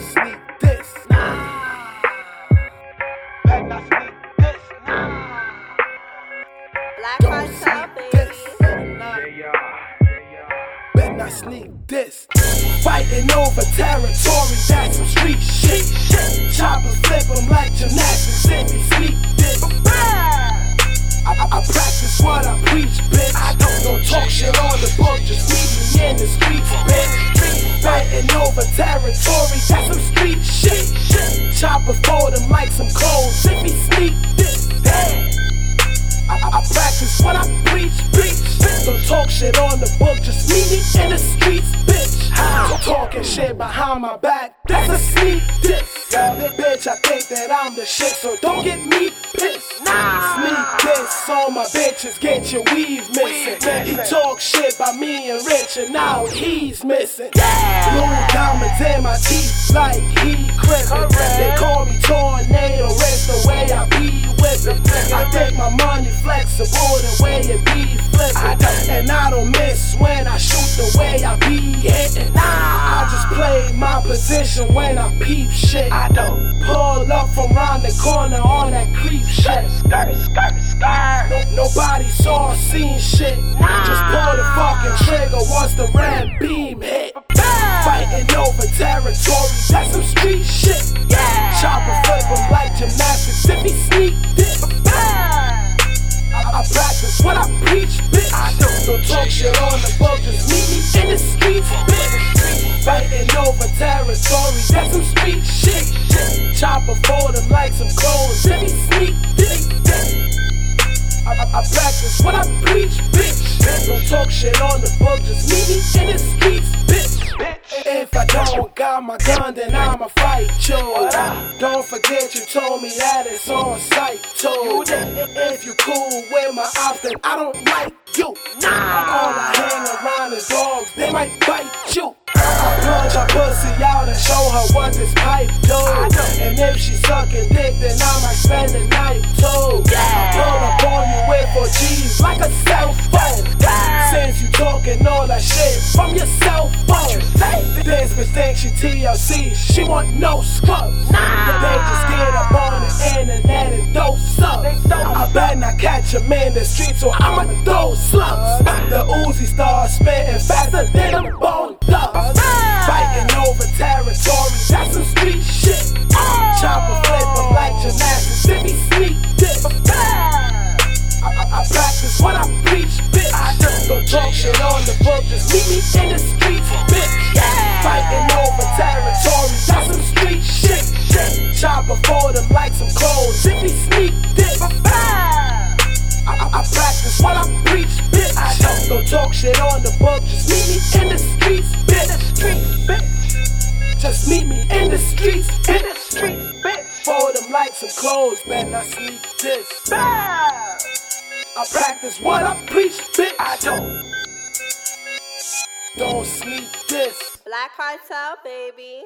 Don't sneak this. Nah. Better not sneak this. Nah. Black Don't sneak this. Better not sneak this. Fighting over territory, that's some street shit. shit. Choppers flip 'em like gymnastics if you sneak this. I, I, I practice what I preach, bitch. Over territory, that's some street shit. Chopper for them like some cold. he sneak this. I, I, I practice what I preach, bitch. Don't talk shit on the book, just meet me in the streets, bitch. Talking shit behind my back, that's a sneak diss. Bitch, I think that I'm the shit, so don't get me pissed. Sneak diss on my bitches, get your weave missing. He talk shit by me and Rich, and now he's missing. Blue diamonds in my teeth, like he crippin'. They call me tornado, race the way I be whipping. I think my money flexible the way it be flipping. And I don't miss when I shoot the way I be hitting. I just play my position when I peep shit. I don't pull up from round the corner on that creep shit. Skirt, skirt, skirt. No, nobody saw or seen shit. Just pull the fucking trigger once the red beam hit. Fighting over territory, that's some street shit. Yeah. Chopper flip like gymnastics if he sneak this. I, I practice what I preach, bitch. I don't, don't talk shit on the book, just meet me in the streets. Fighting over territory, that's some street shit. Chopper for them like some clothes, he sneak. I, I, I practice what I preach, bitch. Don't talk shit on the book, just meet me in the streets, bitch. If I don't got my gun, then I'ma fight you. Don't forget you told me that it's on sight too. If you cool with my ops, then I don't like you. All I hang around is dogs, they might bite you. I her pussy out and show her what this pipe do. And if she sucking dick, then I might spend the night too. I pull up on you with four G's like a cell phone. Since you talking all that shit from your cell phone. This bitch think she TLC, she want no scrubs. They just get up on the internet and dose up. I bet not catch him in the street, so I'ma throw slugs. The Uzi starts spitting faster than a Shit on the book, just meet me in the streets, bitch. Fighting over territory, that's some street shit. Chopper for them like some if he sneak this. I, I, I practice what I preach, bitch. I don't don't talk shit on the book, just meet me in the streets, bitch. Just meet me in the streets, in the streets, bitch. For them like some clothes, better not sneak this. I practice what I preach, bitch. I don't. Don't sneak this. Black Kartel, baby.